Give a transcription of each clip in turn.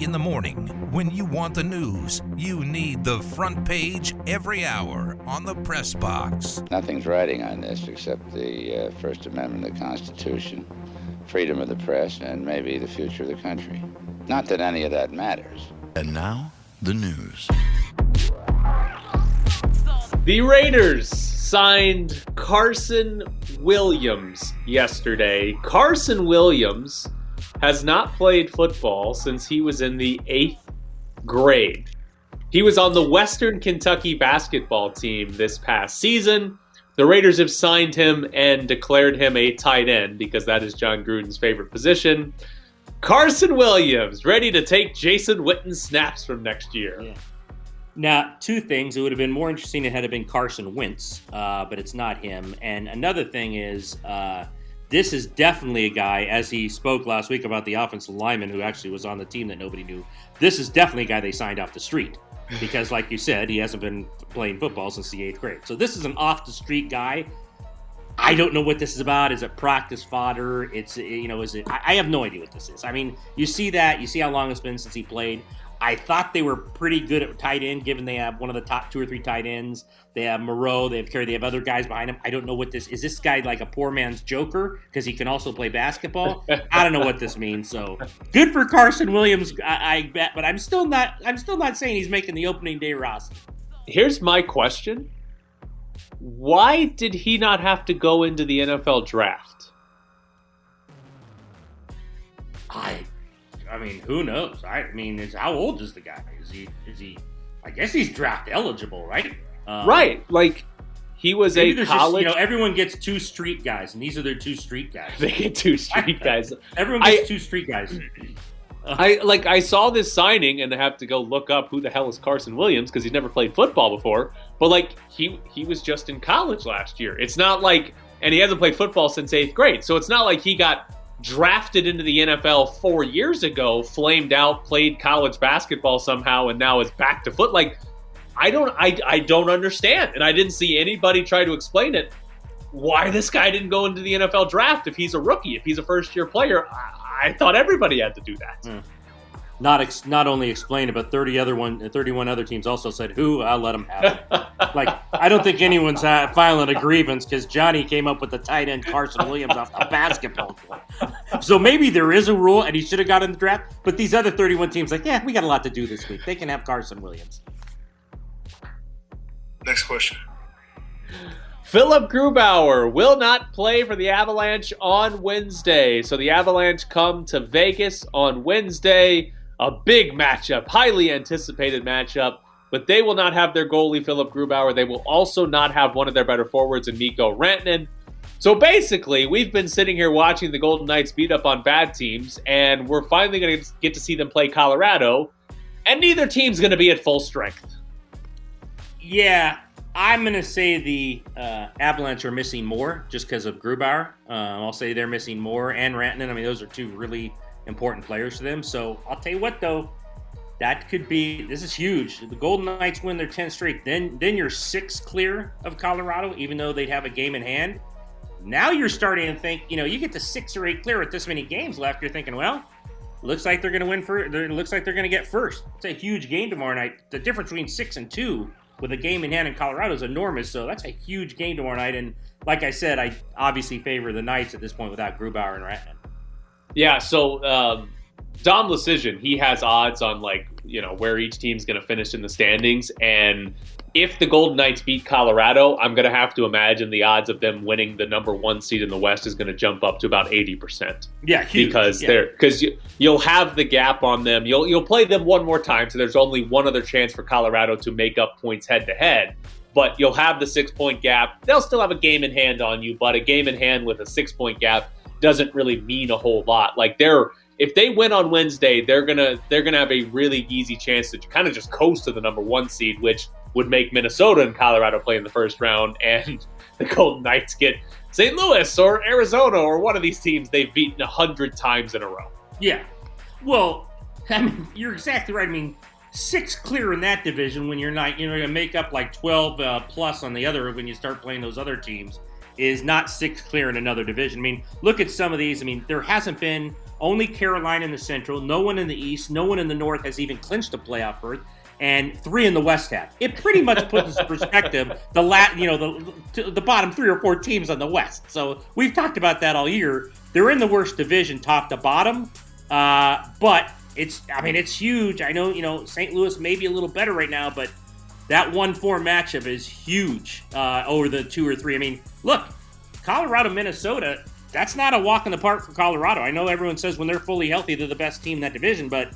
In the morning, when you want the news, you need the front page every hour on the press box. Nothing's writing on this except the uh, First Amendment of the Constitution, freedom of the press, and maybe the future of the country. Not that any of that matters. And now, the news. The Raiders signed Carson Williams yesterday. Carson Williams has not played football since he was in the eighth grade. He was on the Western Kentucky basketball team this past season. The Raiders have signed him and declared him a tight end because that is Jon Gruden's favorite position. Carson Williams ready to take Jason Witten's snaps from next year. Yeah. Now, two things. It would have been more interesting if it had been Carson Wentz, uh, but it's not him. And another thing is, uh, this is definitely a guy, as he spoke last week about the offensive lineman who actually was on the team that nobody knew. This is definitely a guy they signed off the street because, like you said, he hasn't been playing football since the eighth grade. So this is an off the street guy. I don't know what this is about. Is it practice fodder? It's you know, is it? I have no idea what this is. I mean, you see that, you see how long it's been since he played. I thought they were pretty good at tight end, given they have one of the top two or three tight ends. They have Moreau, they have Carey, they have other guys behind him. I don't know what this is. This guy like a poor man's Joker because he can also play basketball. I don't know what this means. So good for Carson Williams, I, I bet, but I'm still not. I'm still not saying he's making the opening day roster. Here's my question: Why did he not have to go into the NFL draft? I I mean, who knows? I mean, is how old is the guy? Is he? Is he? I guess he's draft eligible, right? Um, right. Like he was a college. Just, you know, everyone gets two street guys, and these are their two street guys. they get two street guys. everyone gets I, two street guys. I like. I saw this signing, and I have to go look up who the hell is Carson Williams because he's never played football before. But like, he he was just in college last year. It's not like, and he hasn't played football since eighth grade. So it's not like he got drafted into the NFL four years ago, flamed out, played college basketball somehow, and now is back to foot. Like, I don't, I, I don't understand, and I didn't see anybody try to explain it. Why this guy didn't go into the NFL draft if he's a rookie, if he's a first year player? I, I thought everybody had to do that. Mm not ex- not only explained it, but 30 other one, 31 other teams also said, "Who? I'll let them have it." like I don't think anyone's uh, filing a grievance because Johnny came up with the tight end Carson Williams off the basketball court. so maybe there is a rule, and he should have got in the draft. But these other 31 teams, like, yeah, we got a lot to do this week. They can have Carson Williams. Next question. Philip Grubauer will not play for the Avalanche on Wednesday. So the Avalanche come to Vegas on Wednesday a big matchup, highly anticipated matchup. But they will not have their goalie, Philip Grubauer. They will also not have one of their better forwards in Mikko Rantanen. So basically, we've been sitting here watching the Golden Knights beat up on bad teams, and we're finally going to get to see them play Colorado, and neither team's going to be at full strength. Yeah, I'm going to say the uh, Avalanche are missing more just because of Grubauer. Uh, I'll say they're missing more, and Rantanen. I mean, those are two really important players to them. So I'll tell you what, though, that could be this is huge. The Golden Knights win their 10th straight, then then you're six clear of Colorado, even though they'd have a game in hand. Now you're starting to think, you know, you get to six or eight clear with this many games left. You're thinking, well, looks like they're going to win for. It looks like they're going to get first. It's a huge game tomorrow night. The difference between six and two with a game in hand in Colorado is enormous. So that's a huge game tomorrow night. And like I said, I obviously favor the Knights at this point without Grubauer and. Yeah, so um, Dom Luszczyszyn, he has odds on like you know where each team's going to finish in the standings, and if the Golden Knights beat Colorado, I'm going to have to imagine the odds of them winning the number one seed in the West is going to jump up to about eighty percent. Yeah, huge. because yeah. they're because you, you'll have the gap on them. You'll you'll play them one more time, so there's only one other chance for Colorado to make up points head to head. But you'll have the six point gap. They'll still have a game in hand on you, but a game in hand with a six point gap doesn't really mean a whole lot. Like they're if they win on Wednesday, they're gonna they're gonna have a really easy chance to kind of just coast to the number one seed, which would make Minnesota and Colorado play in the first round, and the Golden Knights get St. Louis or Arizona or one of these teams they've beaten a hundred times in a row. Yeah, well, I mean, you're exactly right. I mean, six clear in that division when you're not, you know, to make up like 12 uh, plus on the other when you start playing those other teams is not six clear in another division. I mean, look at some of these. I mean, there hasn't been Only Carolina in the Central. No one in the East. No one in the North has even clinched a playoff berth. And three in the West have. It pretty much puts into perspective the lat, you know, the the bottom three or four teams on the West. So we've talked about that all year. They're in the worst division, top to bottom. Uh, but it's, I mean, it's huge. I know, you know, St. Louis may be a little better right now, but that one four matchup is huge uh, over the two or three. I mean, look, Colorado, Minnesota, that's not a walk in the park for Colorado. I know everyone says when they're fully healthy, they're the best team in that division, but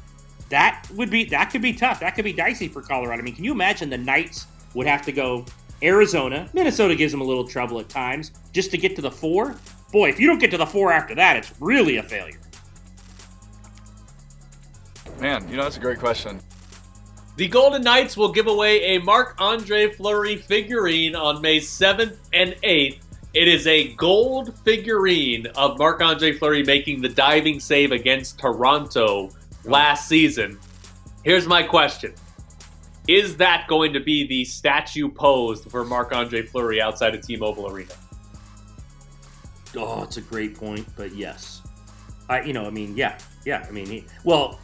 that would be that could be tough. That could be dicey for Colorado. I mean, can you imagine the Knights would have to go Arizona? Minnesota gives them a little trouble at times just to get to the four. Boy, if you don't get to the four after that, it's really a failure. Man, you know that's a great question. The Golden Knights will give away a Marc Andre Fleury figurine on May 7th and 8th. It is a gold figurine of Marc Andre Fleury making the diving save against Toronto last season. Here's my question Is that going to be the statue posed for Marc Andre Fleury outside of T Mobile Arena? Oh, it's a great point, but yes. I, you know, I mean, yeah, yeah. I mean, he, well,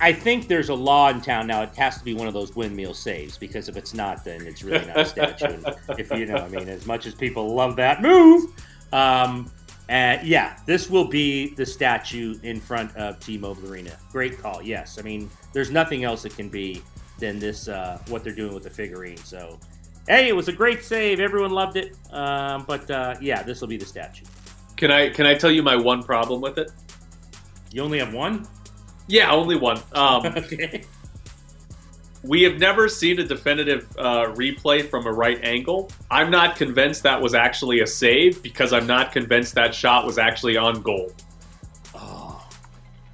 I think there's a law in town now. It has to be one of those windmill saves because if it's not, then it's really not a statue. And if you know, I mean, as much as people love that move, um, uh, yeah, this will be the statue in front of T-Mobile Arena. Great call. Yes, I mean, there's nothing else it can be than this. Uh, what they're doing with the figurine. So, hey, it was a great save. Everyone loved it. Um, but uh, yeah, this will be the statue. Can I can I tell you my one problem with it? You only have one. Yeah, only one. Um, okay. we have never seen a definitive uh, replay from a right angle. I'm not convinced that was actually a save because I'm not convinced that shot was actually on goal. Oh,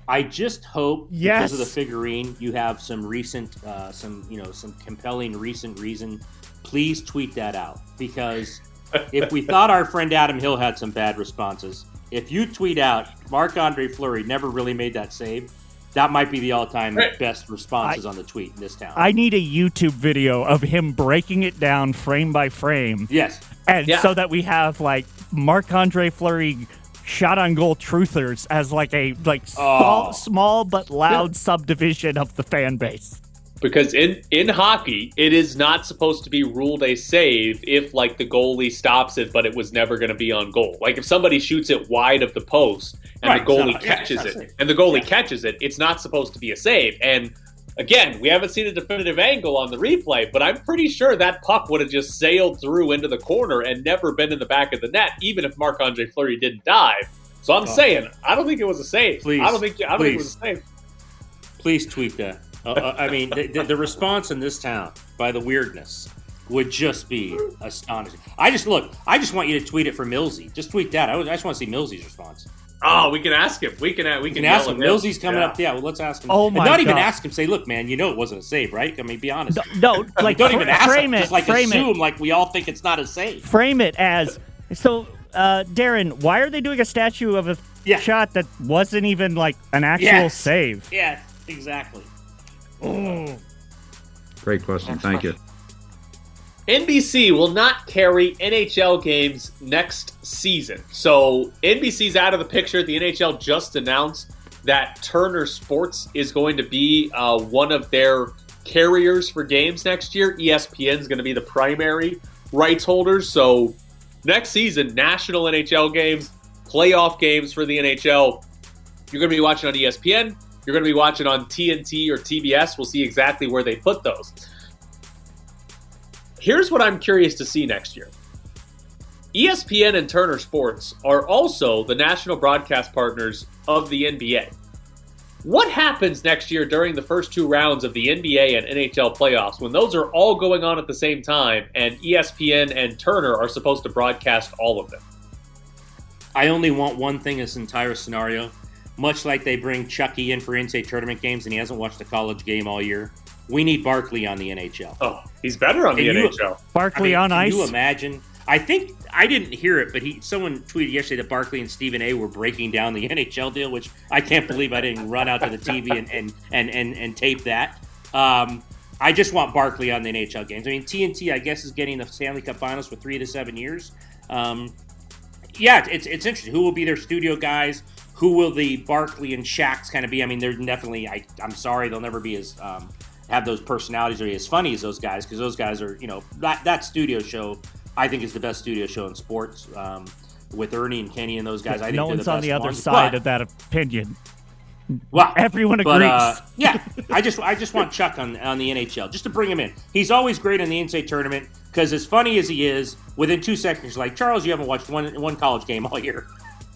I just hope Yes. because of the figurine, you have some recent, uh, some you know, some compelling recent reason. Please tweet that out because if we thought our friend Adam Hill had some bad responses, if you tweet out Marc Andre Fleury never really made that save, that might be the all-time Right. best responses on the tweet in this town. I need a YouTube video of him breaking it down frame by frame, yes, and Yeah. so that we have like Marc Andre Fleury shot on goal truthers as like a like oh. small, Oh. small but loud subdivision of the fan base. Because in in hockey, it is not supposed to be ruled a save if like the goalie stops it, but it was never going to be on goal. Like if somebody shoots it wide of the post and Right, the goalie yeah, catches it, and the goalie Yeah. catches it, it's not supposed to be a save. And again, we haven't seen a definitive angle on the replay, but I'm pretty sure that puck would have just sailed through into the corner and never been in the back of the net, even if Marc Andre Fleury didn't dive. So I'm Oh. saying, I don't think it was a save. Please, I don't think I don't think it was a save. please tweet that. Uh, uh, I mean, the, the, response in this town by the weirdness would just be astonishing. I just look. I just want you to tweet it for Millsy. Just tweet that. I, I just want to see Millsy's response. Oh, we can ask him. We can. We You can, can ask him. at Millsy's coming Yeah. up. Yeah, well, let's ask him. Oh And my Not even ask him. Say, look, man, you know it wasn't a save, right? I mean, be honest. No, no like don't fr- even ask frame him. it, Just like frame assume it, like we all think it's not a save. frame it as so. Uh, Darren, why are they doing a statue of a Yeah. shot that wasn't even like an actual Yes. save? Yeah, exactly. Great question. Thank you. NBC will not carry NHL games next season. So NBC's out of the picture. The NHL just announced that Turner Sports is going to be uh, one of their carriers for games next year. ESPN is going to be the primary rights holders. So next season, national NHL games, playoff games for the NHL. You're going to be watching on ESPN. You're going to be watching on TNT or TBS. We'll see exactly where they put those. Here's what I'm curious to see next year. ESPN and Turner Sports are also the national broadcast partners of the NBA. What happens next year during the first two rounds of the NBA and NHL playoffs when those are all going on at the same time and ESPN and Turner are supposed to broadcast all of them? I only want one thing in this entire scenario. Much like they bring Chucky in for NCAA tournament games and he hasn't watched a college game all year. We need Barkley on the NHL. Oh, he's better on the you- NHL. Barkley I mean, on can ice. you imagine? I think I didn't hear it, but he someone tweeted yesterday that Barkley and Stephen A. were breaking down the NHL deal, which I can't believe I didn't run out to the TV and and and and, and tape that. Um, I just want Barkley on the NHL games. I mean, TNT, I guess, is getting the Stanley Cup Finals for three to seven years. Um, yeah, it's it's interesting. Who will be their studio guys? who will the Barkley and Shaqs kind of be? I mean, they're definitely. I, I'm sorry, they'll never be as um, have those personalities or be as funny as those guys because those guys are, you know, that that studio show. I think is the best studio show in sports. Um, with Ernie and Kenny and those guys, I think no one's the on the other ones. side But- of that opinion. Well, Everyone but, uh, agrees. yeah, I just I just want Chuck on on the NHL just to bring him in. He's always great in the NCAA tournament because as funny as he is, within two seconds, like Charles, you haven't watched one one college game all year.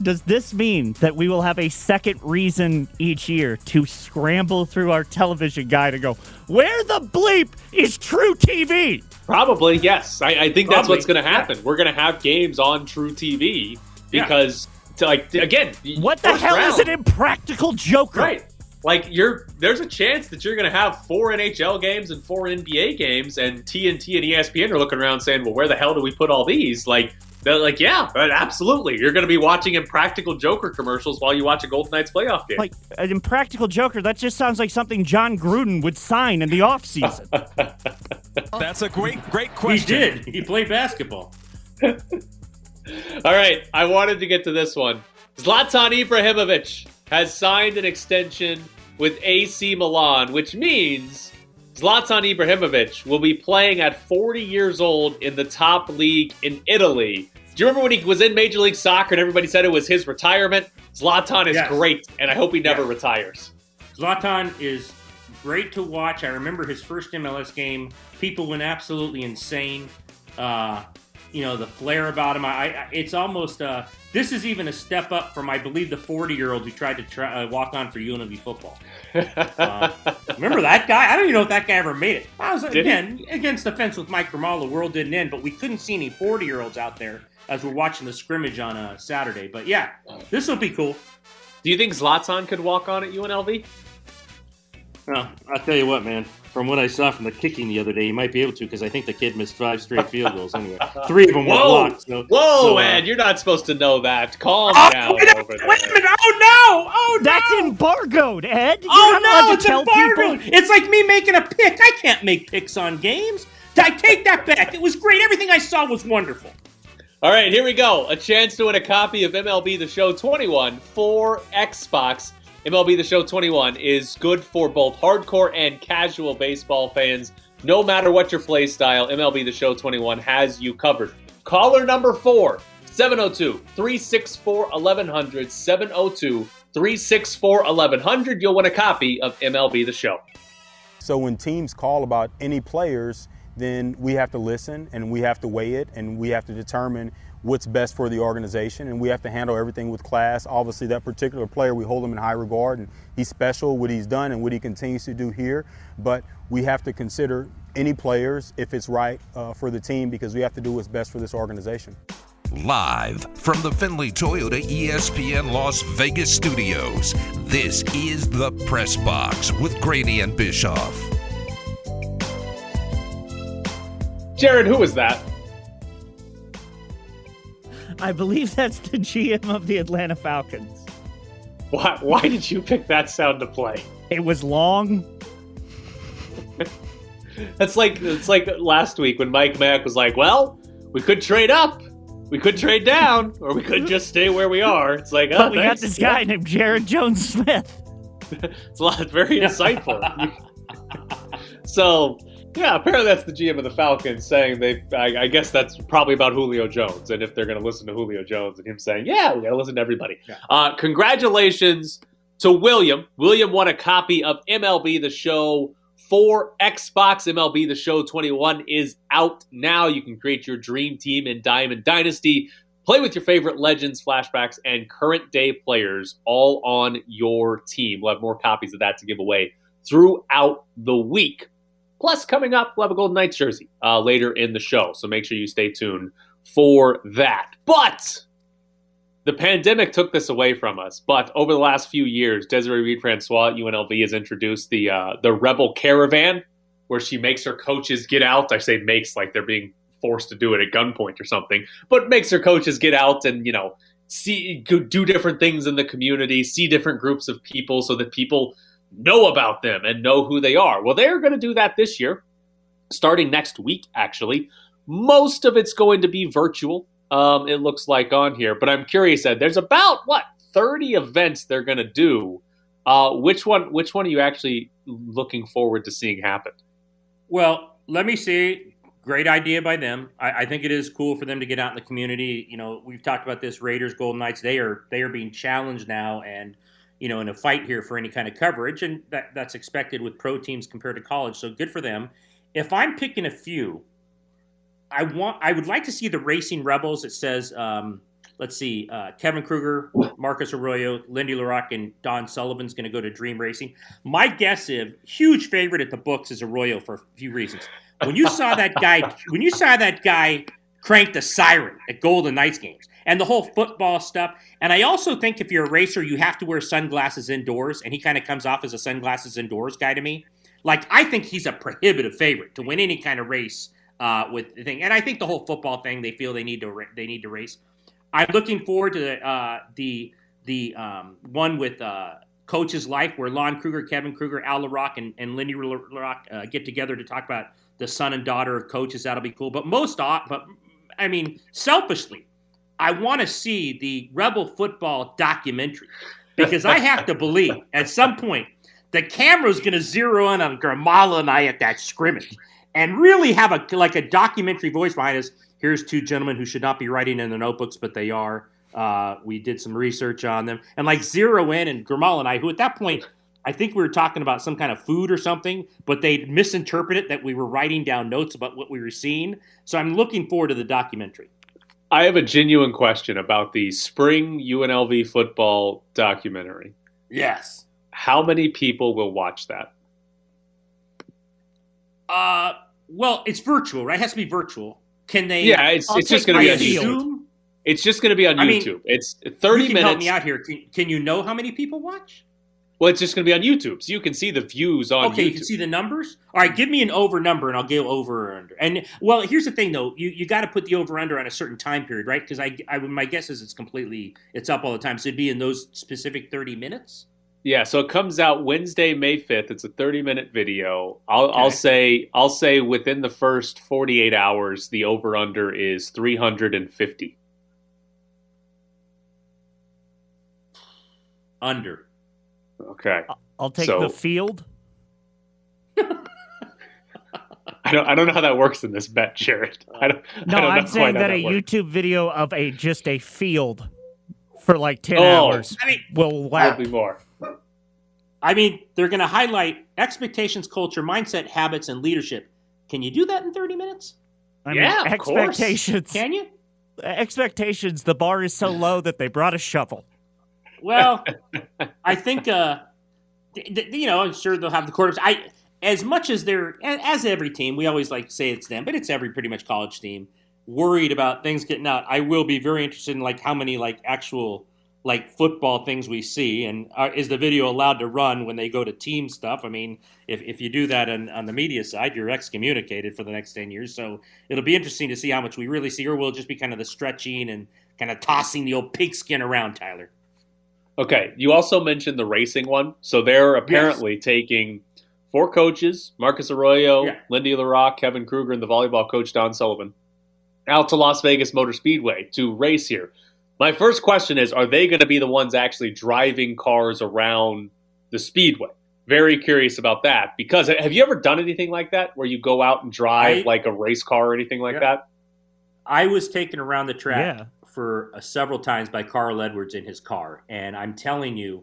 Does this mean that we will have a second reason each year to scramble through our television guide and go, where the bleep is truTV? Probably, yes. I, I think that's Probably, what's going to happen. We're going to have games on truTV Yeah. because, to, like, again, What the hell is an impractical joker? Right. Like you're there's a chance that you're going to have four NHL games and four NBA games, and TNT and ESPN are looking around saying, "Well, where the hell do we put all these?" Like they're like, "Yeah, but absolutely, you're going to be watching Impractical Joker commercials while you watch a Golden Knights playoff game." Like an impractical joker, that just sounds like something Jon Gruden would sign in the offseason. That's a great, great question. He did. He played basketball. All right, I wanted to get to this one. Zlatan Ibrahimovic has signed an extension with AC Milan, which means Zlatan Ibrahimovic will be playing at 40 years old in the top league in Italy. Do you remember when he was in Major League Soccer and everybody said it was his retirement? Zlatan is Yes. great, and I hope he never Yeah. retires. Zlatan is great to watch. I remember his first MLS game. People went absolutely insane. Uh, you know the flair about him. I, I it's almost uh, this is even a step up from I believe the 40 year old who tried to try, uh, walk on for UNLV football. Uh, remember that guy? I don't even know if that guy ever made it. I was Did he? again against the fence with Mike Grimala. The world didn't end, but we couldn't see any 40 year olds out there as we're watching the scrimmage on a Saturday. But yeah, this will be cool. Do you think Zlatan could walk on at UNLV? Well, I'll tell you what, man. From what I saw from the kicking the other day, he might be able to because I think the kid missed five straight field goals anyway. Three of them were Whoa, blocked. So, whoa, so, uh, Ed! You're not supposed to know that. Calm Oh, down wait, a- over there. wait a minute! Oh no! Oh no! That's embargoed, Ed. You're Oh not no! It's tell embargoed. people. It's like me making a pick. I can't make picks on games. I take that back. It was great. Everything I saw was wonderful. All right, here we go. A chance to win a copy of MLB The Show 21 for Xbox. MLB The Show 21 is good for both hardcore and casual baseball fans. No matter what your play style, MLB The Show 21 has you covered. Caller number four, 702 364 1100. 702 364 1100. You'll win a copy of MLB The Show. So when teams call about any players, then we have to listen and we have to weigh it and we have to determine what's best for the organization and we have to handle everything with class. Obviously, that particular player, we hold him in high regard and he's special what he's done and what he continues to do here. But we have to consider any players if it's right uh, for the team because we have to do what's best for this organization. Live from the Findlay Toyota ESPN Las Vegas studios, this is the Press Box with Graney and Bischoff. Jared, who is that? I believe that's the GM of the Atlanta Falcons. Why, why did you pick that sound to play? It was long. That's like it's like last week when Mike Mack was like, "Well, we could trade up, we could trade down, or we could just stay where we are." It's like, oh, But we got this guy named Jaryd Jones-Smith. It's a lot very insightful. so, yeah, apparently that's the GM of the Falcons saying they. I, I guess that's probably about Julio Jones, and if they're going to listen to Julio Jones and him saying, "Yeah, we got to listen to everybody." Uh, congratulations to William. William won a copy of MLB The Show for Xbox. MLB The Show 21 is out now. You can create your dream team in Diamond Dynasty. Play with your favorite legends, flashbacks, and current day players all on your team. We'll have more copies of that to give away throughout the week. Plus, coming up, we'll have a Golden Knights jersey uh, later in the show. So make sure you stay tuned for that. But the pandemic took this away from us. But over the last few years, Desiree Reed Francois at UNLV has introduced the uh, the Rebel Caravan, where she makes her coaches get out. I say makes like they're being forced to do it at gunpoint or something, but makes her coaches get out and you know see do different things in the community, see different groups of people, so that people know about them and know who they are. Well, they're going to do that this year, starting next week. Actually, most of it's going to be virtual. Um, it looks like on here, but I'm curious. Ed, there's about what 30 events they're going to do. Uh, which one? Which one are you actually looking forward to seeing happen? Well, let me see. Great idea by them. I, I, think it is cool for them to get out in the community. You know, we've talked about this. Raiders, Golden Knights. They are they are being challenged now, and you know, in a fight here for any kind of coverage, and that, that's expected with pro teams compared to college. So good for them. If I'm picking a few, I want I would like to see the Racing Rebels. It says, um, let's see, uh, Kevin Kruger, Marcus Arroyo, Lindy LaRocque, and Dawn Sullivan's going to go to Dream Racing. My guess is huge favorite at the books is Arroyo for a few reasons. When you saw that guy, when you saw that guy crank the siren at Golden Knights games and the whole football stuff. And I also think if you're a racer, you have to wear sunglasses indoors, and he kind of comes off as a sunglasses indoors guy to me. Like I think he's a prohibitive favorite to win any kind of race uh, with the thing. And I think the whole football thing, they feel they need to they need to race. I'm looking forward to the uh, the the um, one with uh, Coach's Life, where Lon Kruger, Kevin Kruger, Al LaRocque, and, and Lindy LaRocque uh, get together to talk about the son and daughter of coaches. That'll be cool. But most, but I mean, selfishly, I want to see the Rebel football documentary because I have to believe at some point the camera's going to zero in on Grimala and I at that scrimmage and really have a like a documentary voice behind us. Here's two gentlemen who should not be writing in their notebooks, but they are. Uh, we did some research on them and like zero in and Grimala and I, who at that point I think we were talking about some kind of food or something, but they misinterpreted that we were writing down notes about what we were seeing. So I'm looking forward to the documentary. I have a genuine question about the spring UNLV football documentary. Yes. How many people will watch that? Uh, well, it's virtual, right? It has to be virtual. Can they? Yeah, it's, it's just going to be on YouTube. It's just going to be on I YouTube. Mean, it's thirty you can minutes. Help me out here. Can, can you know how many people watch? Well, it's just going to be on YouTube, so you can see the views on. Okay, YouTube. you can see the numbers. All right, give me an over number, and I'll go over or under. And well, here's the thing, though, you you got to put the over under on a certain time period, right? Because I, I my guess is it's completely it's up all the time, so it'd be in those specific thirty minutes. Yeah, so it comes out Wednesday, May fifth. It's a thirty minute video. I'll okay. I'll say I'll say within the first forty eight hours, the over under is three hundred and fifty. Under. Okay. I'll take so, the field. I don't. I don't know how that works in this bet, Jared. I don't. No, I am saying that, that a works. YouTube video of a just a field for like ten oh, hours I mean, will lap. Probably more. I mean, they're going to highlight expectations, culture, mindset, habits, and leadership. Can you do that in thirty minutes? I yeah, mean, expectations. Course. Can you? Expectations. The bar is so low that they brought a shovel. Well, I think uh, th- th- you know, I'm sure they'll have the quarterbacks. I as much as they're as every team, we always like to say it's them, but it's every pretty much college team worried about things getting out. I will be very interested in like how many like actual like football things we see, and are, is the video allowed to run when they go to team stuff? I mean, if, if you do that on, on the media side, you're excommunicated for the next ten years. So it'll be interesting to see how much we really see, or will it just be kind of the stretching and kind of tossing the old pigskin around, Tyler. Okay, you also mentioned the racing one. So they're apparently yes. taking four coaches Marcus Arroyo, yeah. Lindy LaRocque, Kevin Kruger, and the volleyball coach Dawn Sullivan out to Las Vegas Motor Speedway to race here. My first question is Are they going to be the ones actually driving cars around the speedway? Very curious about that because have you ever done anything like that where you go out and drive I, like a race car or anything like yeah. that? I was taken around the track yeah for uh, several times by Carl Edwards in his car, and I'm telling you,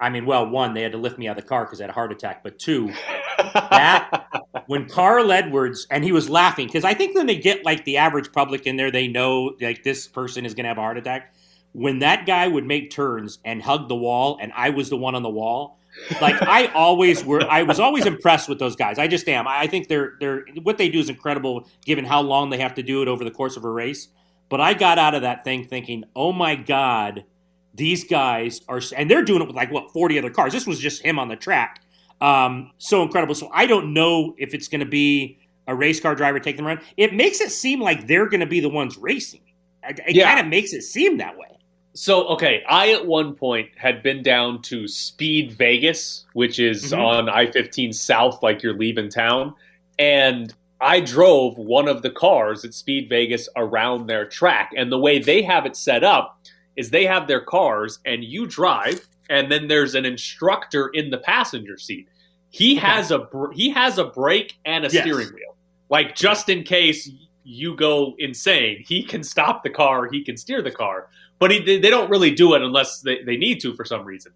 I mean, well, one, they had to lift me out of the car because I had a heart attack, but two, that when Carl Edwards and he was laughing because I think when they get like the average public in there, they know like this person is going to have a heart attack. When that guy would make turns and hug the wall, and I was the one on the wall, like I always were, I was always impressed with those guys. I just am. I think they're they're what they do is incredible, given how long they have to do it over the course of a race. But I got out of that thing thinking, oh my God, these guys are, and they're doing it with like, what, 40 other cars. This was just him on the track. Um, so incredible. So I don't know if it's going to be a race car driver taking them around. It makes it seem like they're going to be the ones racing. It, it yeah. kind of makes it seem that way. So, okay, I at one point had been down to Speed Vegas, which is mm-hmm. on I 15 South, like you're leaving town. And I drove one of the cars at Speed Vegas around their track. And the way they have it set up is they have their cars and you drive, and then there's an instructor in the passenger seat. He has a br- he has a brake and a Yes. steering wheel, like just in case you go insane. He can stop the car. He can steer the car, but he, they don't really do it unless they, they need to for some reason.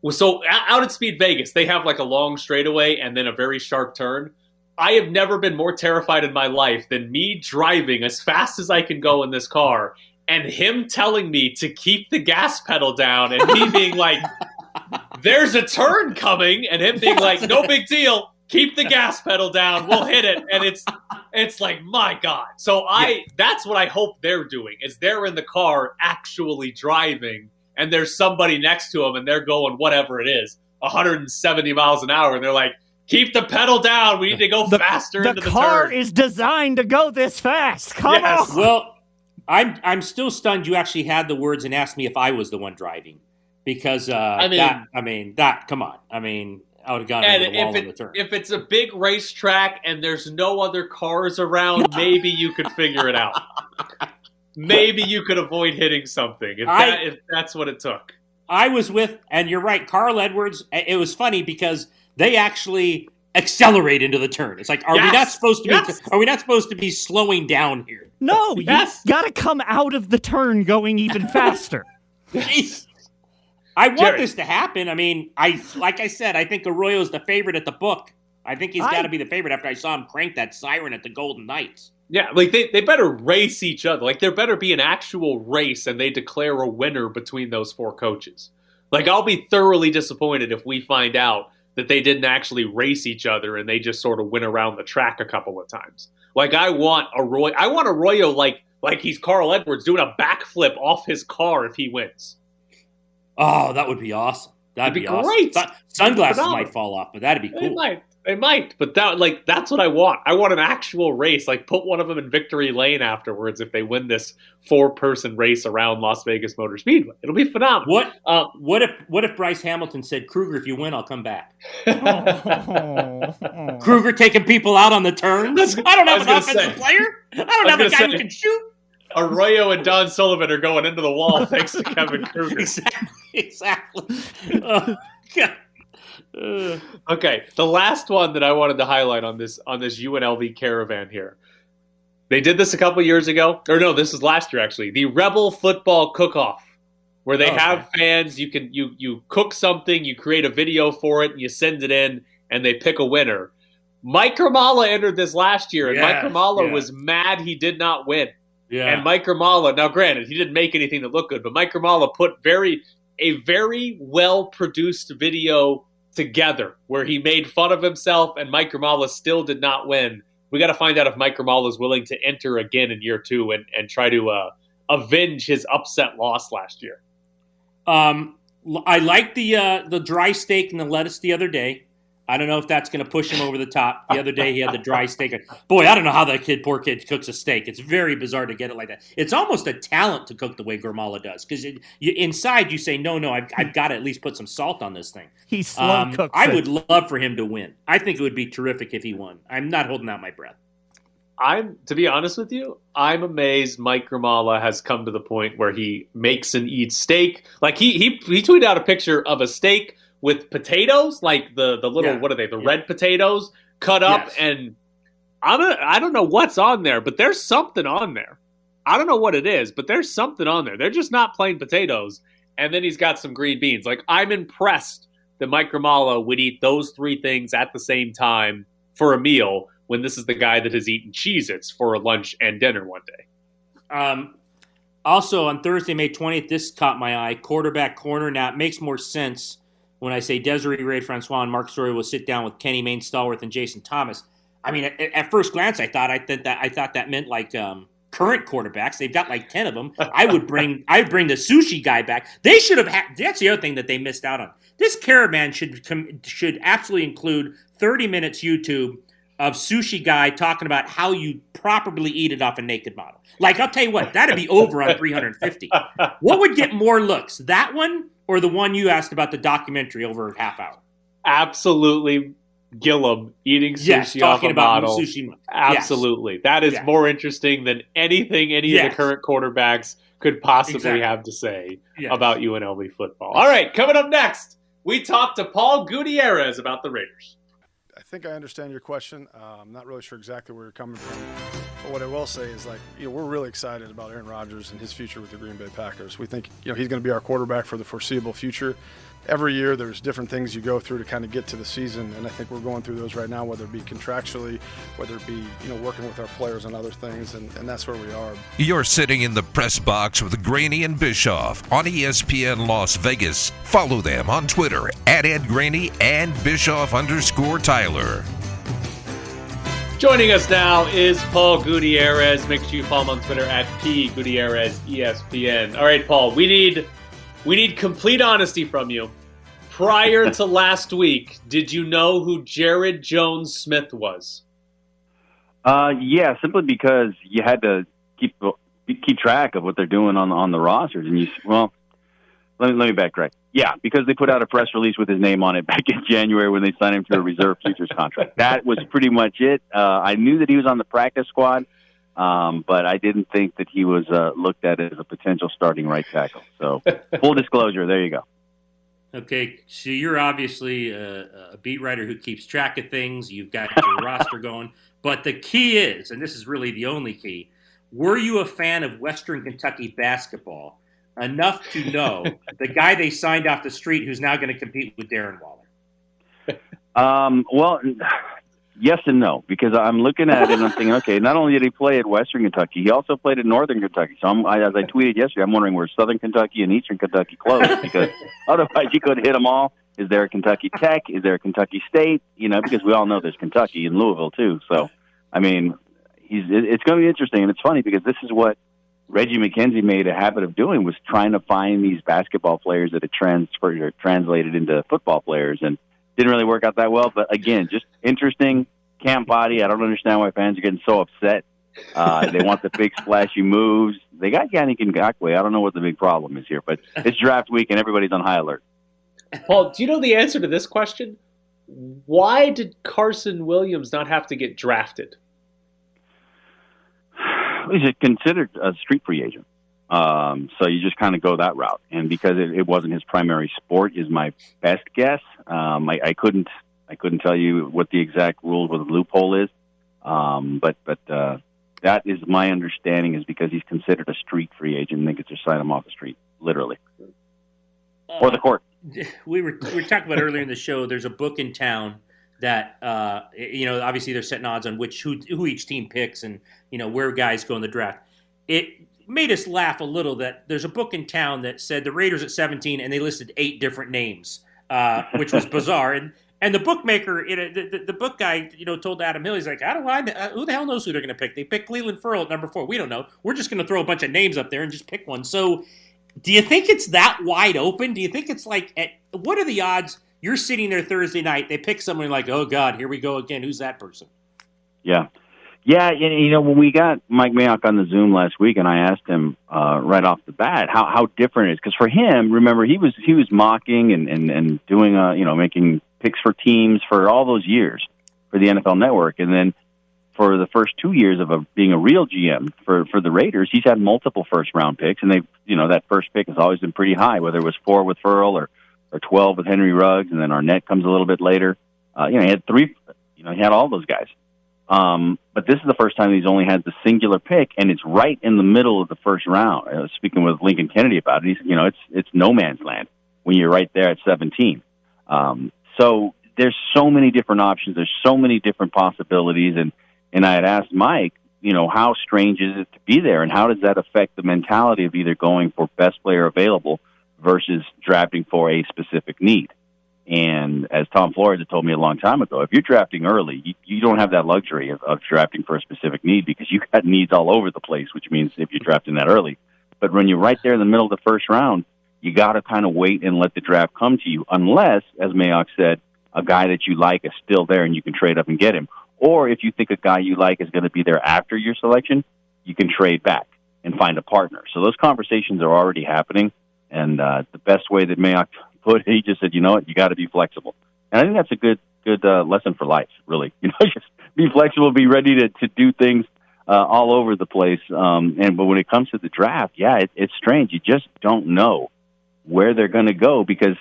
Well, so out at Speed Vegas, they have like a long straightaway and then a very sharp turn. I have never been more terrified in my life than me driving as fast as I can go in this car and him telling me to keep the gas pedal down and me being like, there's a turn coming and him being like, no big deal. Keep the gas pedal down. We'll hit it. And it's, it's like, my God. So I, that's what I hope they're doing is they're in the car actually driving and there's somebody next to them and they're going whatever it is 170 miles an hour and they're like keep the pedal down we need to go The, faster the into the car turn is designed to go this fast. Come Yes. on. Well, I'm I'm still stunned. You actually had the words and asked me if I was the one driving, because uh, I mean- that, I mean that. Come on, I mean I would have gone and into the wall if, on the it, turn. if it's a big racetrack and there's no other cars around maybe you could figure it out maybe you could avoid hitting something if, I- that, if that's what it took I was with, and you're right, Carl Edwards. It was funny because they actually accelerate into the turn. It's like, are we not supposed to yes. be? Are we not supposed to be slowing down here? No, Yes. you got to come out of the turn going even faster. Jeez. I want Jerry. this to happen. I mean, I like I said, I think Arroyo's the favorite at the book. I think he's got to be the favorite after I saw him crank that siren at the Golden Knights. yeah like they, they better race each other like there better be an actual race and they declare a winner between those four coaches like i'll be thoroughly disappointed if we find out that they didn't actually race each other and they just sort of went around the track a couple of times. Like I want Arroyo, I want Arroyo like like he's Carl Edwards doing a backflip off his car if he wins. Oh, that would be awesome. That'd It'd be, be awesome. great. Sun- Sunglasses might fall off, but that'd be cool. Might, they might, but that like that's what I want. I want an actual race. Like put one of them in victory lane afterwards if they win this four person race around Las Vegas Motor Speedway. It'll be phenomenal. What Uh, what if what if Bryce Hamilton said, Kruger, if you win, I'll come back. Oh. Kruger taking people out on the turns. I don't have was an offensive say. player. I don't I have a gonna guy who can shoot. Arroyo and Dawn Sullivan are going into the wall thanks to Kevin Kruger. Exactly. Exactly. Oh, God. Okay, the last one that I wanted to highlight on this on this UNLV caravan here. They did this a couple years ago, or no, this is last year actually. The Rebel Football Cook-Off, where they Oh, have fans. You can you you cook something, you create a video for it, and you send it in, and they pick a winner. Mike Grimala entered this last year, and Mike Yes, Grimala yeah. was mad he did not win. yeah. And Mike Grimala, now granted, he didn't make anything that looked good, but Mike Grimala put very a very well produced video together where he made fun of himself and Mike Grimala still did not win. We got to find out if Mike Grimala is willing to enter again in year two and, and try to uh, avenge his upset loss last year. Um, I like the uh, the dry steak and the lettuce the other day. I don't know if that's going to push him over the top. The other day he had the dry steak. Boy, I don't know how that kid, poor kid, cooks a steak. It's very bizarre to get it like that. It's almost a talent to cook the way Grimala does because inside you say, no, no, I've, I've got to at least put some salt on this thing. He slow Um, cooks I it. would love for him to win. I think it would be terrific if he won. I'm not holding out my breath. I'm to be honest with you, I'm amazed Mike Grimala has come to the point where he makes and eats steak. Like he he he tweeted out a picture of a steak with potatoes, like the the little Yeah. what are they, the Yeah. red potatoes cut up Yes. and I'm a, I don't know what's on there, but there's something on there. I don't know what it is, but there's something on there. They're just not plain potatoes. And then he's got some green beans. Like I'm impressed that Mike Grimala would eat those three things at the same time for a meal when this is the guy that has eaten Cheez Its for a lunch and dinner one day. Um, also, on Thursday, May 20th, this caught my eye. Quarterback corner. Now, it makes more sense when I say Desiree Reed Francois and Mark Story will sit down with Kenny Main Stallworth and Jason Thomas. I mean, at, at first glance, I thought I thought that I thought that meant like um, current quarterbacks. They've got like ten of them. I would bring I would bring the sushi guy back. They should have had. That's the other thing that they missed out on. This caravan should com- should absolutely include thirty minutes YouTube of sushi guy talking about how you properly eat it off a naked model. Like I'll tell you what, that'd be over on 350. What would get more looks, that one or the one you asked about the documentary over a half hour? Absolutely Gillum eating sushi yes, talking off a about model. sushi. Absolutely. Yes. That is yes. more interesting than anything any of the current quarterbacks could possibly exactly. have to say about UNLV football. All right, coming up next, we talk to Paul Gutierrez about the Raiders. I think I understand your question. Uh, I'm not really sure exactly where you're coming from. But what I will say is, like, you know, we're really excited about Aaron Rodgers and his future with the Green Bay Packers. We think, you know, he's going to be our quarterback for the foreseeable future every year there's different things you go through to kind of get to the season and i think we're going through those right now whether it be contractually whether it be you know working with our players on other things and, and that's where we are you're sitting in the press box with graney and bischoff on espn las vegas follow them on twitter at ed graney and bischoff underscore tyler Joining us now is Paul Gutierrez. Make sure you follow him on Twitter at P Gutierrez ESPN. All right, Paul, we need we need complete honesty from you. Prior to last week, did you know who Jaryd Jones-Smith was? Uh, yeah, simply because you had to keep keep track of what they're doing on on the rosters, and you well, let me let me backtrack. Yeah, because they put out a press release with his name on it back in January when they signed him to a reserve futures contract. That was pretty much it. Uh, I knew that he was on the practice squad. Um, but I didn't think that he was uh, looked at as a potential starting right tackle. So, full disclosure, there you go. Okay, so you're obviously a, a, beat writer who keeps track of things. You've got your roster going, but the key is, and this is really the only key: were you a fan of Western Kentucky basketball enough to know the guy they signed off the street who's now going to compete with Darren Waller? Um, well, yes and no because I'm looking at it and I'm thinking, okay, not only did he play at Western Kentucky, he also played at Northern Kentucky. So I'm, I, as I tweeted yesterday, I'm wondering where Southern Kentucky and Eastern Kentucky close because otherwise you could hit them all. Is there a Kentucky Tech? Is there a Kentucky State? You know, because we all know there's Kentucky in Louisville too. So, I mean, he's it's going to be interesting, and it's funny because this is what Reggie McKenzie made a habit of doing was trying to find these basketball players that had transferred or translated into football players and didn't really work out that well. But again, just interesting camp body. I don't understand why fans are getting so upset. Uh, they want the big splashy moves. They got Yannick Ngakoue. I don't know what the big problem is here, but it's draft week and everybody's on high alert. Paul, do you know the answer to this question? Why did Carson Williams not have to get drafted? He's considered a street free agent. Um, so you just kind of go that route. And because it, it, wasn't his primary sport, is my best guess. Um, I, I, couldn't I couldn't tell you what the exact rules, what the loophole is. Um, but but uh, that is my understanding is because he's considered a street free agent, and they could just sign him off the street, literally, uh, or the court. We were we were talking about earlier in the show. There's a book in town that uh, you know obviously they're setting odds on which who who each team picks and you know where guys go in the draft. It made us laugh a little that there's a book in town that said the Raiders at 17 and they listed eight different names, uh, which was bizarre. And and the bookmaker, you know, the, the, the, book guy, you know, told Adam Hill, he's like, I don't know, who the hell knows who they're going to pick? They picked Clelin Ferrell at number four. We don't know. We're just going to throw a bunch of names up there and just pick one. So, do you think it's that wide open? Do you think it's like, at, what are the odds? You're sitting there Thursday night, they pick someone like, oh God, here we go again. Who's that person? Yeah. Yeah, you know, when we got Mike Mayock on the Zoom last week, and I asked him uh, right off the bat how how different it is, because for him, remember, he was he was mocking and and and doing uh you know making picks for teams for all those years for the NFL Network, and then for the first two years of a, being a real GM for for the Raiders, he's had multiple first round picks, and they you know that first pick has always been pretty high, whether it was four with Ferrell or or twelve with Henry Ruggs, and then Arnette comes a little bit later. Uh, you know, he had three. You know, he had all those guys. Um, but this is the first time he's only had the singular pick, and it's right in the middle of the first round. I was speaking with Lincoln Kennedy about it. He's, you know, it's it's no man's land when you're right there at 17. Um, so there's so many different options. There's so many different possibilities, and and I had asked Mike, you know, how strange is it to be there, and how does that affect the mentality of either going for best player available versus drafting for a specific need? And as Tom Flores had told me a long time ago, if you're drafting early, you, you don't have that luxury of, of drafting for a specific need because you got needs all over the place, which means if you're drafting that early. But when you're right there in the middle of the first round, you got to kind of wait and let the draft come to you, unless, as Mayock said, a guy that you like is still there and you can trade up and get him. Or if you think a guy you like is going to be there after your selection, you can trade back and find a partner. So those conversations are already happening. And uh, the best way that Mayock put, he just said, you know what, you got to be flexible. And I think that's a good good uh, lesson for life. Really, you know, just be flexible, be ready to to do things uh, all over the place. Um, and but when it comes to the draft, yeah, it, it's strange. You just don't know where they're going to go because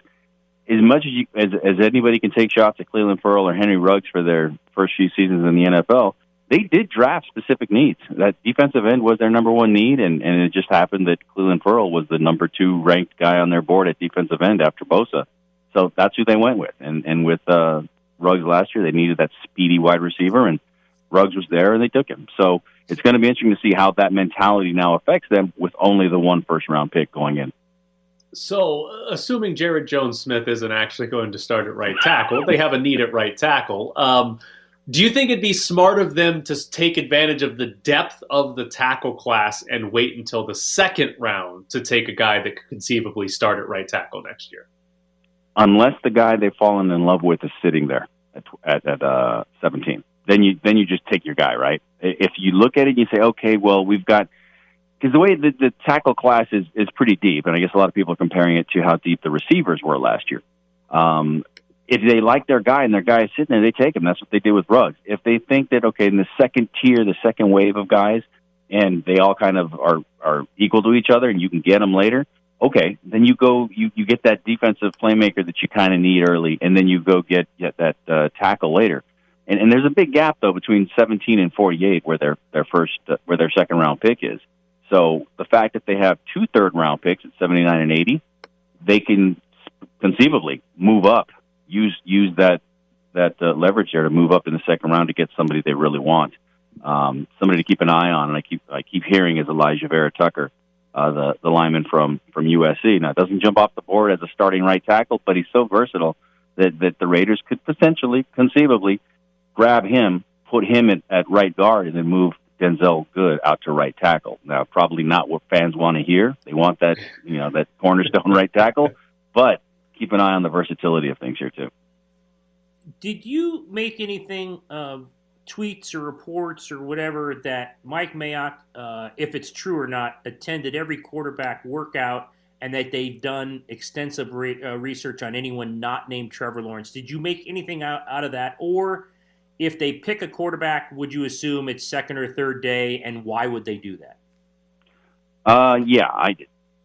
as much as you as, as anybody can take shots at Clelin Ferrell or Henry Ruggs for their first few seasons in the NFL, they did draft specific needs. That defensive end was their number one need, and, and it just happened that Clelin Ferrell was the number two ranked guy on their board at defensive end after Bosa. So that's who they went with. And and with uh, Ruggs last year, they needed that speedy wide receiver, and Ruggs was there, and they took him. So it's going to be interesting to see how that mentality now affects them with only the one first round pick going in. So, assuming Jaryd Jones-Smith isn't actually going to start at right tackle, they have a need at right tackle. Um, do you think it'd be smart of them to take advantage of the depth of the tackle class and wait until the second round to take a guy that could conceivably start at right tackle next year? Unless the guy they've fallen in love with is sitting there at, at, at uh, 17, then you then you just take your guy, right? If you look at it and you say, okay, well, we've got because the way the, the tackle class is is pretty deep, and I guess a lot of people are comparing it to how deep the receivers were last year. Um, if they like their guy and their guy is sitting there, they take him. That's what they did with Ruggs. If they think that okay, in the second tier, the second wave of guys, and they all kind of are are equal to each other, and you can get them later. Okay, then you go you you get that defensive playmaker that you kind of need early, and then you go get get that uh, tackle later. And, and there's a big gap though between 17 and 48 where their their first uh, where their second round pick is. So the fact that they have two third round picks at 79 and 80, they can conceivably move up, use use that that uh, leverage there to move up in the second round to get somebody they really want. Um, somebody to keep an eye on, and I keep I keep hearing is Alijah Vera-Tucker, uh, the the lineman from from USC. Now, it doesn't jump off the board as a starting right tackle, but he's so versatile that that the Raiders could potentially, conceivably, grab him, put him at, at right guard, and then move Denzelle Good out to right tackle. Now, probably not what fans want to hear. They want that, you know, that cornerstone right tackle, but keep an eye on the versatility of things here too. Did you make anything uh, tweets or reports or whatever that Mike Mayock, uh, if it's true or not, attended every quarterback workout and that they've done extensive re- uh, research on anyone not named Trevor Lawrence? Did you make anything out, out of that, or if they pick a quarterback, would you assume it's second or third day, and why would they do that? Uh, yeah, I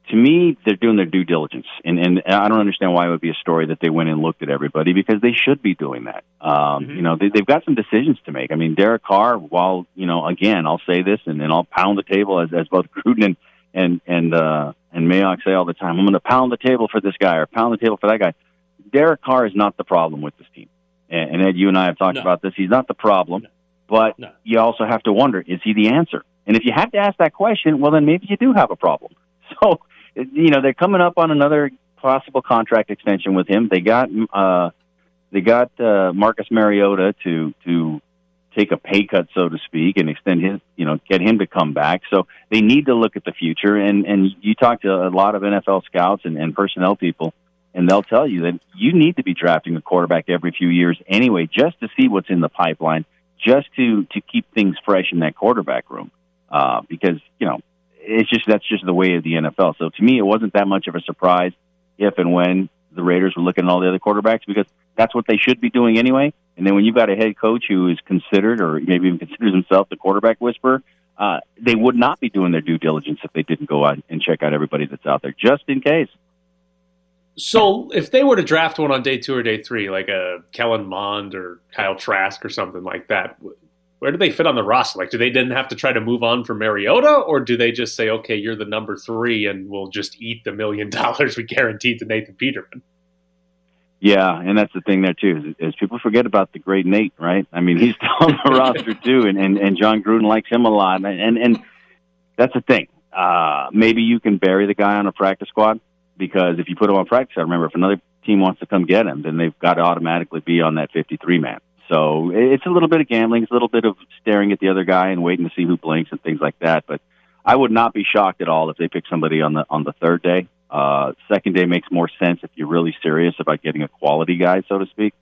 to me they're doing their due diligence, and and I don't understand why it would be a story that they went and looked at everybody because they should be doing that. Um, mm-hmm. You know, they, they've got some decisions to make. I mean, Derek Carr, while you know, again, I'll say this, and then I'll pound the table as as both Gruden and and and uh, and Mayock say all the time. I'm going to pound the table for this guy or pound the table for that guy. Derek Carr is not the problem with this team and, Ed, you and I have talked no. about this. He's not the problem, no. but no. you also have to wonder: is he the answer? And if you have to ask that question, well, then maybe you do have a problem. So, you know, they're coming up on another possible contract extension with him. They got uh, they got uh, Marcus Mariota to to take a pay cut, so to speak, and extend his, you know, get him to come back. So they need to look at the future. And and you talk to a lot of NFL scouts and, and personnel people and they'll tell you that you need to be drafting a quarterback every few years anyway, just to see what's in the pipeline, just to to keep things fresh in that quarterback room. Uh, because you know, it's just that's just the way of the NFL. So to me, it wasn't that much of a surprise if and when the Raiders were looking at all the other quarterbacks because that's what they should be doing anyway. And then when you've got a head coach who is considered, or maybe even considers himself the quarterback whisperer, uh, they would not be doing their due diligence if they didn't go out and check out everybody that's out there, just in case. So if they were to draft one on day two or day three, like a Kellen Mond or Kyle Trask or something like that, where do they fit on the roster? Like, do they then have to try to move on from Mariota, or do they just say, okay, you're the number three, and we'll just eat the million dollars we guaranteed to Nathan Peterman? Yeah, and that's the thing there too, is, is people forget about the great Nate, right? I mean, he's still on the roster too, and, and and Jon Gruden likes him a lot, and and, and that's the thing. Uh, maybe you can bury the guy on a practice squad because if you put him on practice, I remember if another team wants to come get him, then they've got to automatically be on that 53 man. So it's a little bit of gambling. It's a little bit of staring at the other guy and waiting to see who blinks and things like that. But I would not be shocked at all if they pick somebody on the on the third day. Uh, second day makes more sense if you're really serious about getting a quality guy, so to speak.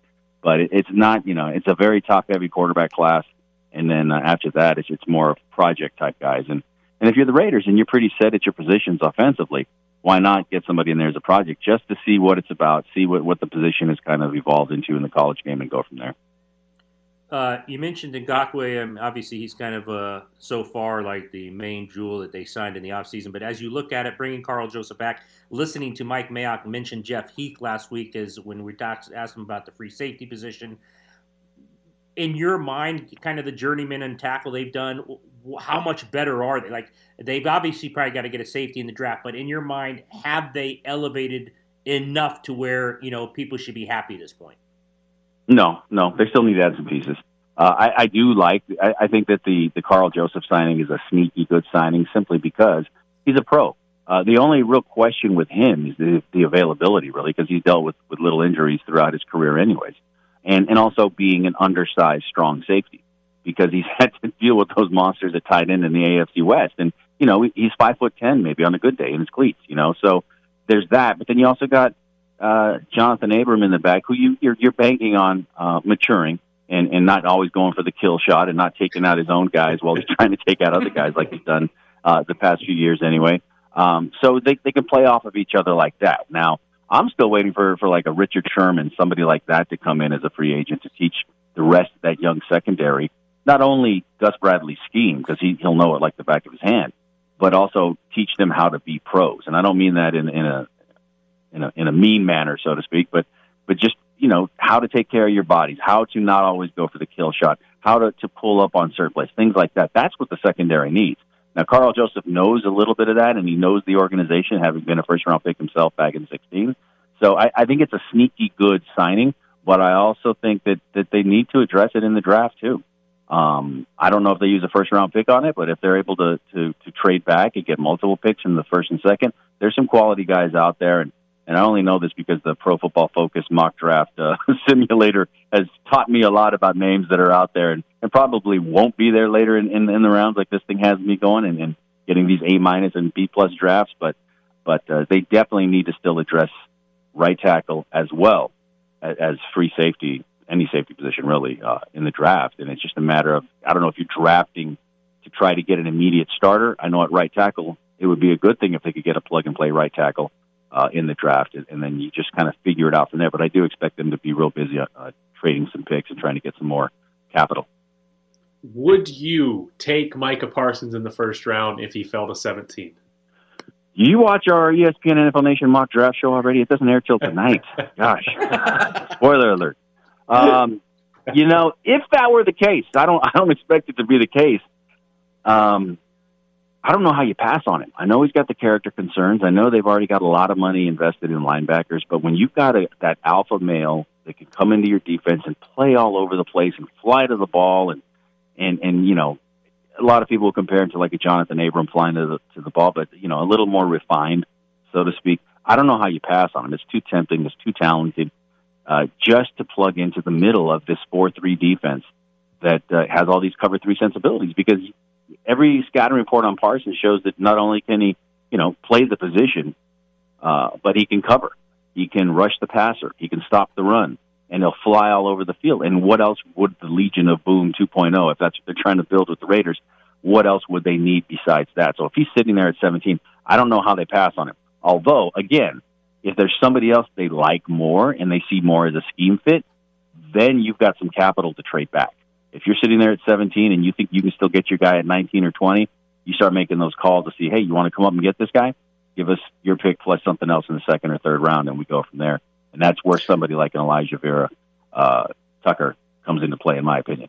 But it, it's not, you know, it's a very top heavy quarterback class, and then uh, after that, it's it's more of project type guys. And and if you're the Raiders and you're pretty set at your positions offensively, why not get somebody in there as a project just to see what it's about, see what, what the position has kind of evolved into in the college game and go from there. Uh, you mentioned Ngakoue. Um, obviously, he's kind of uh, so far like the main jewel that they signed in the offseason. But as you look at it, bringing Karl Joseph back, listening to Mike Mayock mention Jeff Heath last week is when we talked, asked him about the free safety position. In your mind, kind of the journeyman and tackle they've done, how much better are they? Like they've obviously probably got to get a safety in the draft, but in your mind, have they elevated enough to where you know people should be happy at this point? No, no, they still need to add some pieces. Uh, I, I do like. I, I think that the the Karl Joseph signing is a sneaky good signing, simply because he's a pro. Uh, the only real question with him is the, the availability, really, because he's dealt with, with little injuries throughout his career, anyways, and and also being an undersized, strong safety, because he's had to deal with those monsters at tight end in the AFC West, and you know he's five foot ten, maybe on a good day in his cleats, you know. So there's that, but then you also got uh, Johnathan Abram in the back, who you you're, you're banking on uh, maturing and and not always going for the kill shot and not taking out his own guys while he's trying to take out other guys like he's done uh, the past few years anyway. Um, so they they can play off of each other like that. Now I'm still waiting for for like a Richard Sherman, somebody like that, to come in as a free agent to teach the rest of that young secondary not only Gus Bradley's scheme because he he'll know it like the back of his hand, but also teach them how to be pros. And I don't mean that in in a in a in a mean manner, so to speak, but but just you know how to take care of your bodies, how to not always go for the kill shot, how to to pull up on surplus, things like that. That's what the secondary needs. Now, Karl Joseph knows a little bit of that, and he knows the organization, having been a first round pick himself back in 16. So I, I think it's a sneaky good signing, but I also think that that they need to address it in the draft too. Um, I don't know if they use a first round pick on it, but if they're able to, to to trade back and get multiple picks in the first and second, there's some quality guys out there, and and I only know this because the Pro Football Focus mock draft uh, simulator has taught me a lot about names that are out there and, and probably won't be there later in, in, in the rounds like this thing has me going and, and getting these A minus and B plus drafts. But but uh, they definitely need to still address right tackle as well as, as free safety, any safety position really uh, in the draft. And it's just a matter of I don't know if you're drafting to try to get an immediate starter. I know at right tackle it would be a good thing if they could get a plug and play right tackle uh, in the draft, and then you just kind of figure it out from there. But I do expect them to be real busy uh, trading some picks and trying to get some more capital. Would you take Micah Parsons in the first round if he fell to 17? You watch our ESPN NFL Nation mock draft show already? It doesn't air till tonight. Gosh, spoiler alert. Um, you know, if that were the case, I don't, I don't expect it to be the case. Um, I don't know how you pass on him. I know he's got the character concerns. I know they've already got a lot of money invested in linebackers, but when you've got a, that alpha male that can come into your defense and play all over the place and fly to the ball and and and you know, a lot of people compare him to like a Johnathan Abram flying to the to the ball, but you know, a little more refined, so to speak. I don't know how you pass on him. It's too tempting. It's too talented. Uh, just to plug into the middle of this four-three defense that uh, has all these cover three sensibilities, because every scouting report on Parsons shows that not only can he, you know, play the position, uh, but he can cover. He can rush the passer. He can stop the run, and he'll fly all over the field. And what else would the Legion of Boom 2.0, if that's what they're trying to build with the Raiders, what else would they need besides that? So if he's sitting there at 17, I don't know how they pass on him. Although, again, if there's somebody else they like more and they see more as a scheme fit, then you've got some capital to trade back. If you're sitting there at 17 and you think you can still get your guy at 19 or 20, you start making those calls to see, hey, you want to come up and get this guy? Give us your pick plus something else in the second or third round, and we go from there. And that's where somebody like an Alijah Vera uh, Tucker comes into play, in my opinion.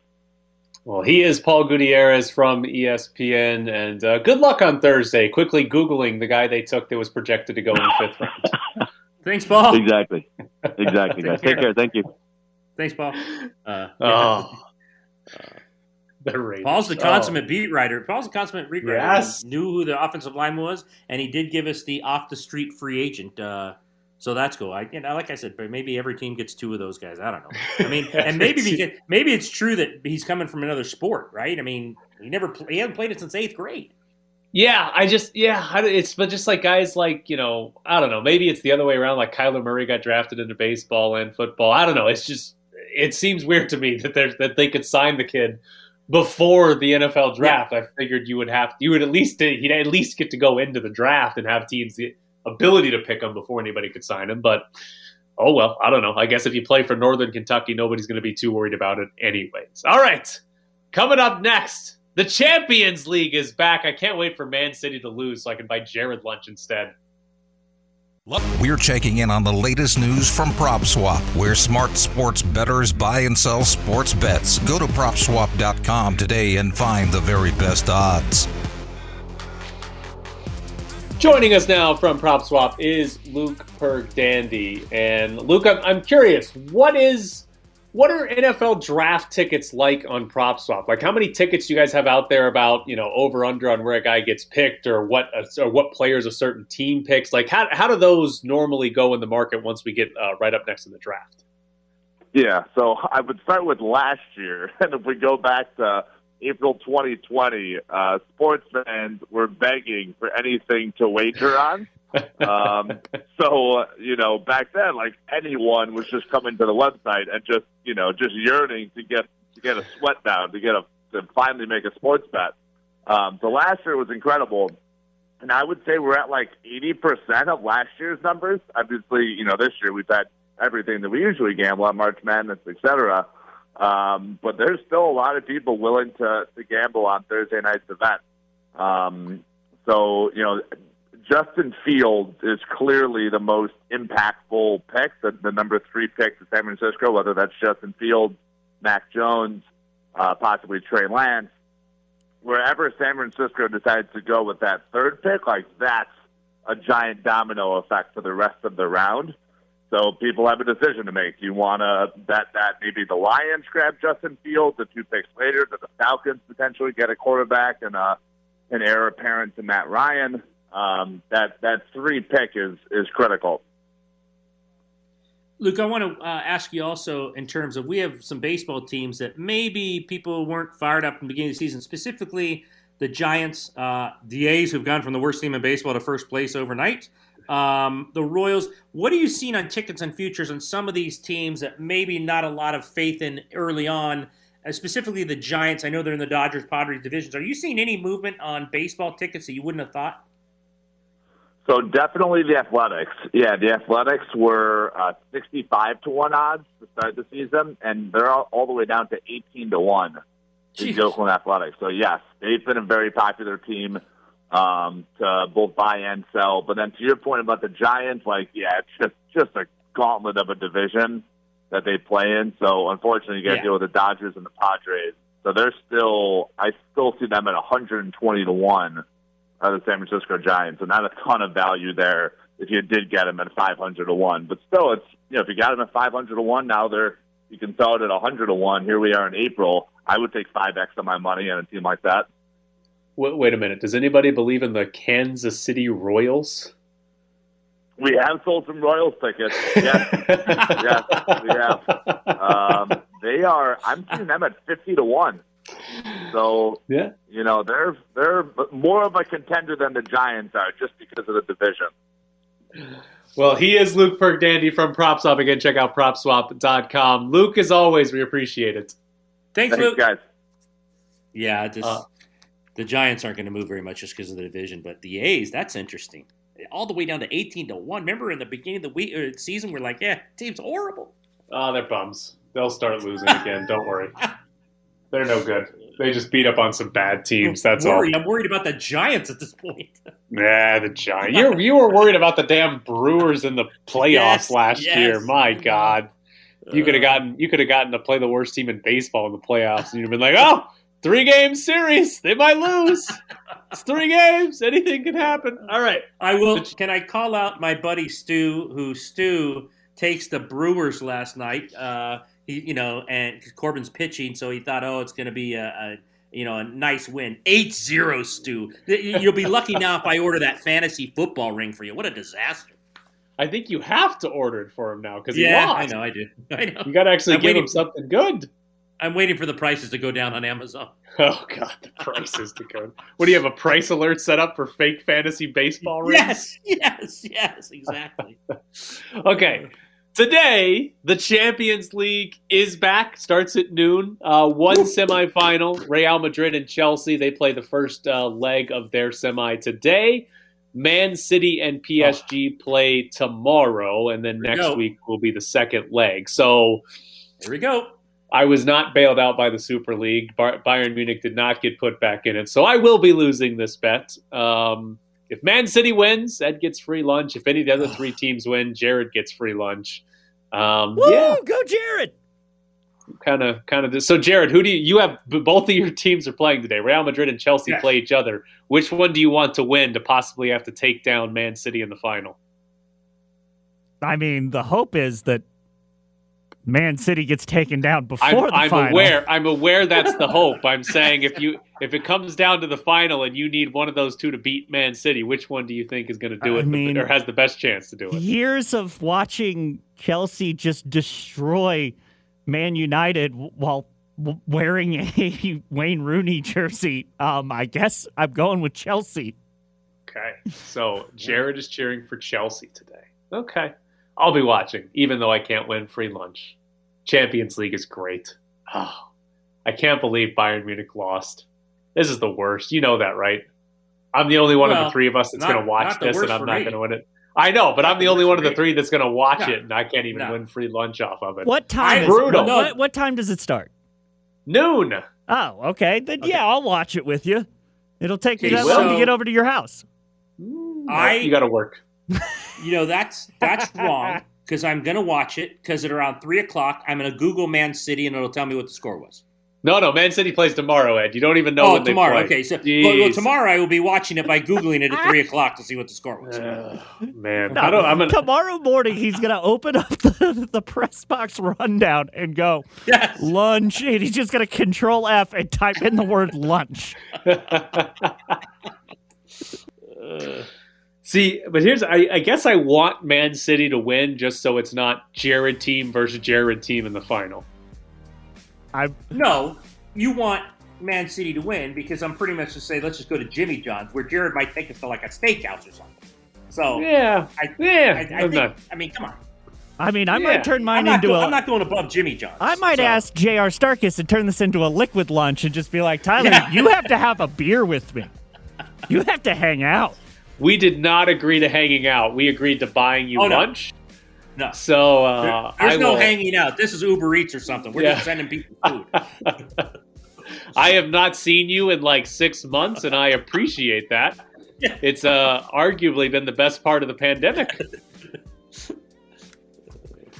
Well, he is Paul Gutierrez from ESPN, and uh, good luck on Thursday. Quickly Googling the guy they took that was projected to go in the fifth round. Thanks, Paul. Exactly. Exactly, guys. Take care. Thank you. Thanks, Paul. Uh, oh. The Paul's the consummate oh. beat writer. Paul's the consummate beat writer. Yes. He knew who the offensive line was, and he did give us the off the street free agent. Uh, so that's cool. I, you know, like I said, but maybe every team gets two of those guys. I don't know. I mean, and maybe because, maybe it's true that he's coming from another sport, right? I mean, he never he hasn't played it since eighth grade. Yeah, I just yeah, it's but just like guys like you know I don't know maybe it's the other way around. Like Kyler Murray got drafted into baseball and football. I don't know. It's just it seems weird to me that there's that they could sign the kid before the NFL draft. Yeah. I figured you would have you would at least he'd at least get to go into the draft and have teams the ability to pick him before anybody could sign him. But oh well, I don't know. I guess if you play for Northern Kentucky, nobody's going to be too worried about it, anyways. All right, coming up next, the Champions League is back. I can't wait for Man City to lose so I can buy Jared lunch instead. We're checking in on the latest news from PropSwap, where smart sports bettors buy and sell sports bets. Go to PropSwap.com today and find the very best odds. Joining us now from PropSwap is Luke Pergdandy. And Luke, I'm, I'm curious, what is what are NFL draft tickets like on PropSwap? Like, how many tickets do you guys have out there about you know over under on where a guy gets picked or what or what players a certain team picks? Like, how how do those normally go in the market once we get uh, right up next to the draft? Yeah, so I would start with last year, and if we go back to April 2020, uh, sports fans were begging for anything to wager on um, so you know, back then, like anyone was just coming to the website and just you know just yearning to get to get a sweat down to get a to finally make a sports bet. Um, so last year was incredible, and I would say we're at like eighty percent of last year's numbers. Obviously, you know, this year we've had everything that we usually gamble on, March Madness, etc. Um, but there's still a lot of people willing to, to gamble on Thursday night's event. Um, so, you know, Justin Fields is clearly the most impactful pick, the, the number three pick to San Francisco, whether that's Justin Fields, Mac Jones, uh, possibly Trey Lance. Wherever San Francisco decides to go with that third pick, like that's a giant domino effect for the rest of the round. So people have a decision to make. Do you want to bet that maybe the Lions grab Justin Fields, the two picks later, that the Falcons potentially get a quarterback and uh, an heir apparent to Matt Ryan? Um, that that three pick is is critical. Luke, I want to uh, ask you also in terms of we have some baseball teams that maybe people weren't fired up in the beginning of the season, specifically the Giants, uh, the A's, who've gone from the worst team in baseball to first place overnight. Um, the Royals. What are you seeing on tickets and futures on some of these teams that maybe not a lot of faith in early on? Uh, specifically, the Giants. I know they're in the Dodgers Padres divisions. Are you seeing any movement on baseball tickets that you wouldn't have thought? So definitely the Athletics. Yeah, the Athletics were uh, 65 to 1 odds to start the season, and they're all, all the way down to 18 to 1 the Oakland Athletics. So, yes, they've been a very popular team um, to both buy and sell. But then to your point about the Giants, like, yeah, it's just, just a gauntlet of a division that they play in. So, unfortunately, you got to yeah. deal with the Dodgers and the Padres. So they're still, I still see them at 120 to 1 the San Francisco Giants, and not a ton of value there if you did get him at 500 to 1. But still, it's, you know, if you got him at 500 to 1, now they're, you can sell it at 100 to 1. Here we are in April. I would take 5X of my money on a team like that. Wait, wait a minute. Does anybody believe in the Kansas City Royals? We have sold some Royals tickets. Yes, yes, we have. Um, they are. I'm seeing them at fifty to one. So yeah, you know they're they're more of a contender than the Giants are just because of the division. Well, he is Luke Pergdandy from PropSwap. Again, check out PropSwap.com. Luke, as always, we appreciate it. Thanks, Thanks Luke. guys. Yeah, just, uh, the Giants aren't going to move very much just because of the division, but the A's, that's interesting. All the way down to 18 to 1. Remember in the beginning of the week or season, we're like, yeah, team's horrible. Oh, they're bums. They'll start losing again. Don't worry. They're no good. They just beat up on some bad teams. That's all. I'm worried about the Giants at this point. Yeah, the Giants. You you were worried about the damn Brewers in the playoffs yes, last yes. year. My God, you could have gotten you could have gotten to play the worst team in baseball in the playoffs, and you'd have been like, oh, three game series. They might lose. it's three games. Anything can happen. All right. I will. Can I call out my buddy Stu, who Stu takes the Brewers last night? Uh, he, you know, and Corbin's pitching, so he thought, oh, it's going to be a, a, you know, a nice win. 8-0, Stu. You'll be lucky now if I order that fantasy football ring for you. What a disaster. I think you have to order it for him now because yeah, he lost. I know, I do. I know. You got to actually I'm give him something good. I'm waiting for the prices to go down on Amazon. Oh God, the prices to go. What do you have a price alert set up for fake fantasy baseball rings? Yes, yes, yes, exactly. okay. Today, the Champions League is back. Starts at noon. Uh, one semifinal. Real Madrid and Chelsea. They play the first uh, leg of their semi today. Man City and PSG play tomorrow, and then we next week will be the second leg. So Here we go. I was not bailed out by the Super League. Bar- Bayern Munich did not get put back in it, so I will be losing this bet. Um, if Man City wins, Ed gets free lunch. If any of the other three teams win, Jared gets free lunch. Um, Woo! yeah, Go Jared! kind of, kind of. So, Jared, who do you, you have? Both of your teams are playing today. Real Madrid and Chelsea Yes. play each other. Which one do you want to win to possibly have to take down Man City in the final? I mean, the hope is that Man City gets taken down before I'm, the I'm final. aware. I'm aware that's the hope. I'm saying if you if it comes down to the final and you need one of those two to beat Man City, which one do you think is going to do I it mean- or has the best chance to do it? Years of watching Chelsea just destroy Man United while wearing a Wayne Rooney jersey. Um, I guess I'm going with Chelsea. Okay, so Jared is cheering for Chelsea today. Okay, I'll be watching, even though I can't win free lunch. Champions League is great. Oh, I can't believe Bayern Munich lost. This is the worst. You know that, right? I'm the only one of the three of us that's going to watch this, and I'm not going to win it. I know, but Not I'm the the only one of the three that's going to watch No. it, and I can't even No. win free lunch off of it. What time? Is Brutal. it? What, what time does it start? Noon. Oh, okay. Then yeah, I'll watch it with you. It'll take me Okay, that long to get over to your house. I- you got to work. You know that's that's wrong because I'm gonna watch it because at around three o'clock I'm gonna Google Man City and it'll tell me what the score was. No, no, Man City plays tomorrow, Ed. You don't even know oh, when they tomorrow. play. Okay, so well, well, tomorrow I will be watching it by googling it at three o'clock to see what the score was. Ugh, man, No, I don't. I'm gonna. tomorrow morning, he's going to open up the, the press box rundown and go, Yes. lunch. And he's just going to control F and type in the word lunch. See, but here's I, I guess I want Man City to win just so it's not Jared team versus Jared team in the final. I No, you want Man City to win because I'm pretty much to say let's just go to Jimmy John's where Jared might take us to like a steakhouse or something. So Yeah, I, yeah. I, I I'm think, not- I mean, come on. I mean, I Yeah. might turn mine into go- a. I'm not going above Jimmy John's. I might so- ask J.R. Starkis to turn this into a liquid lunch and just be like, Tyler, Yeah. you have to have a beer with me. You have to hang out. We did not agree to hanging out. We agreed to buying you Oh, no. lunch. No. So There- uh, there's I no will- hanging out. This is Uber Eats or something. We're Yeah. just sending people food. I have not seen you in like six months, and I appreciate that. It's uh, arguably been the best part of the pandemic.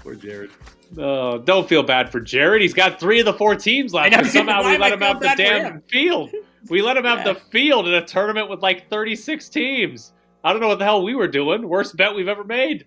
Poor Jared. Oh, don't feel bad for Jared. He's got three of the four teams left, I know. but somehow we let him out the feeling bad for damn field. We let him have Yeah. the field in a tournament with like 36 teams. I don't know what the hell we were doing. Worst bet we've ever made.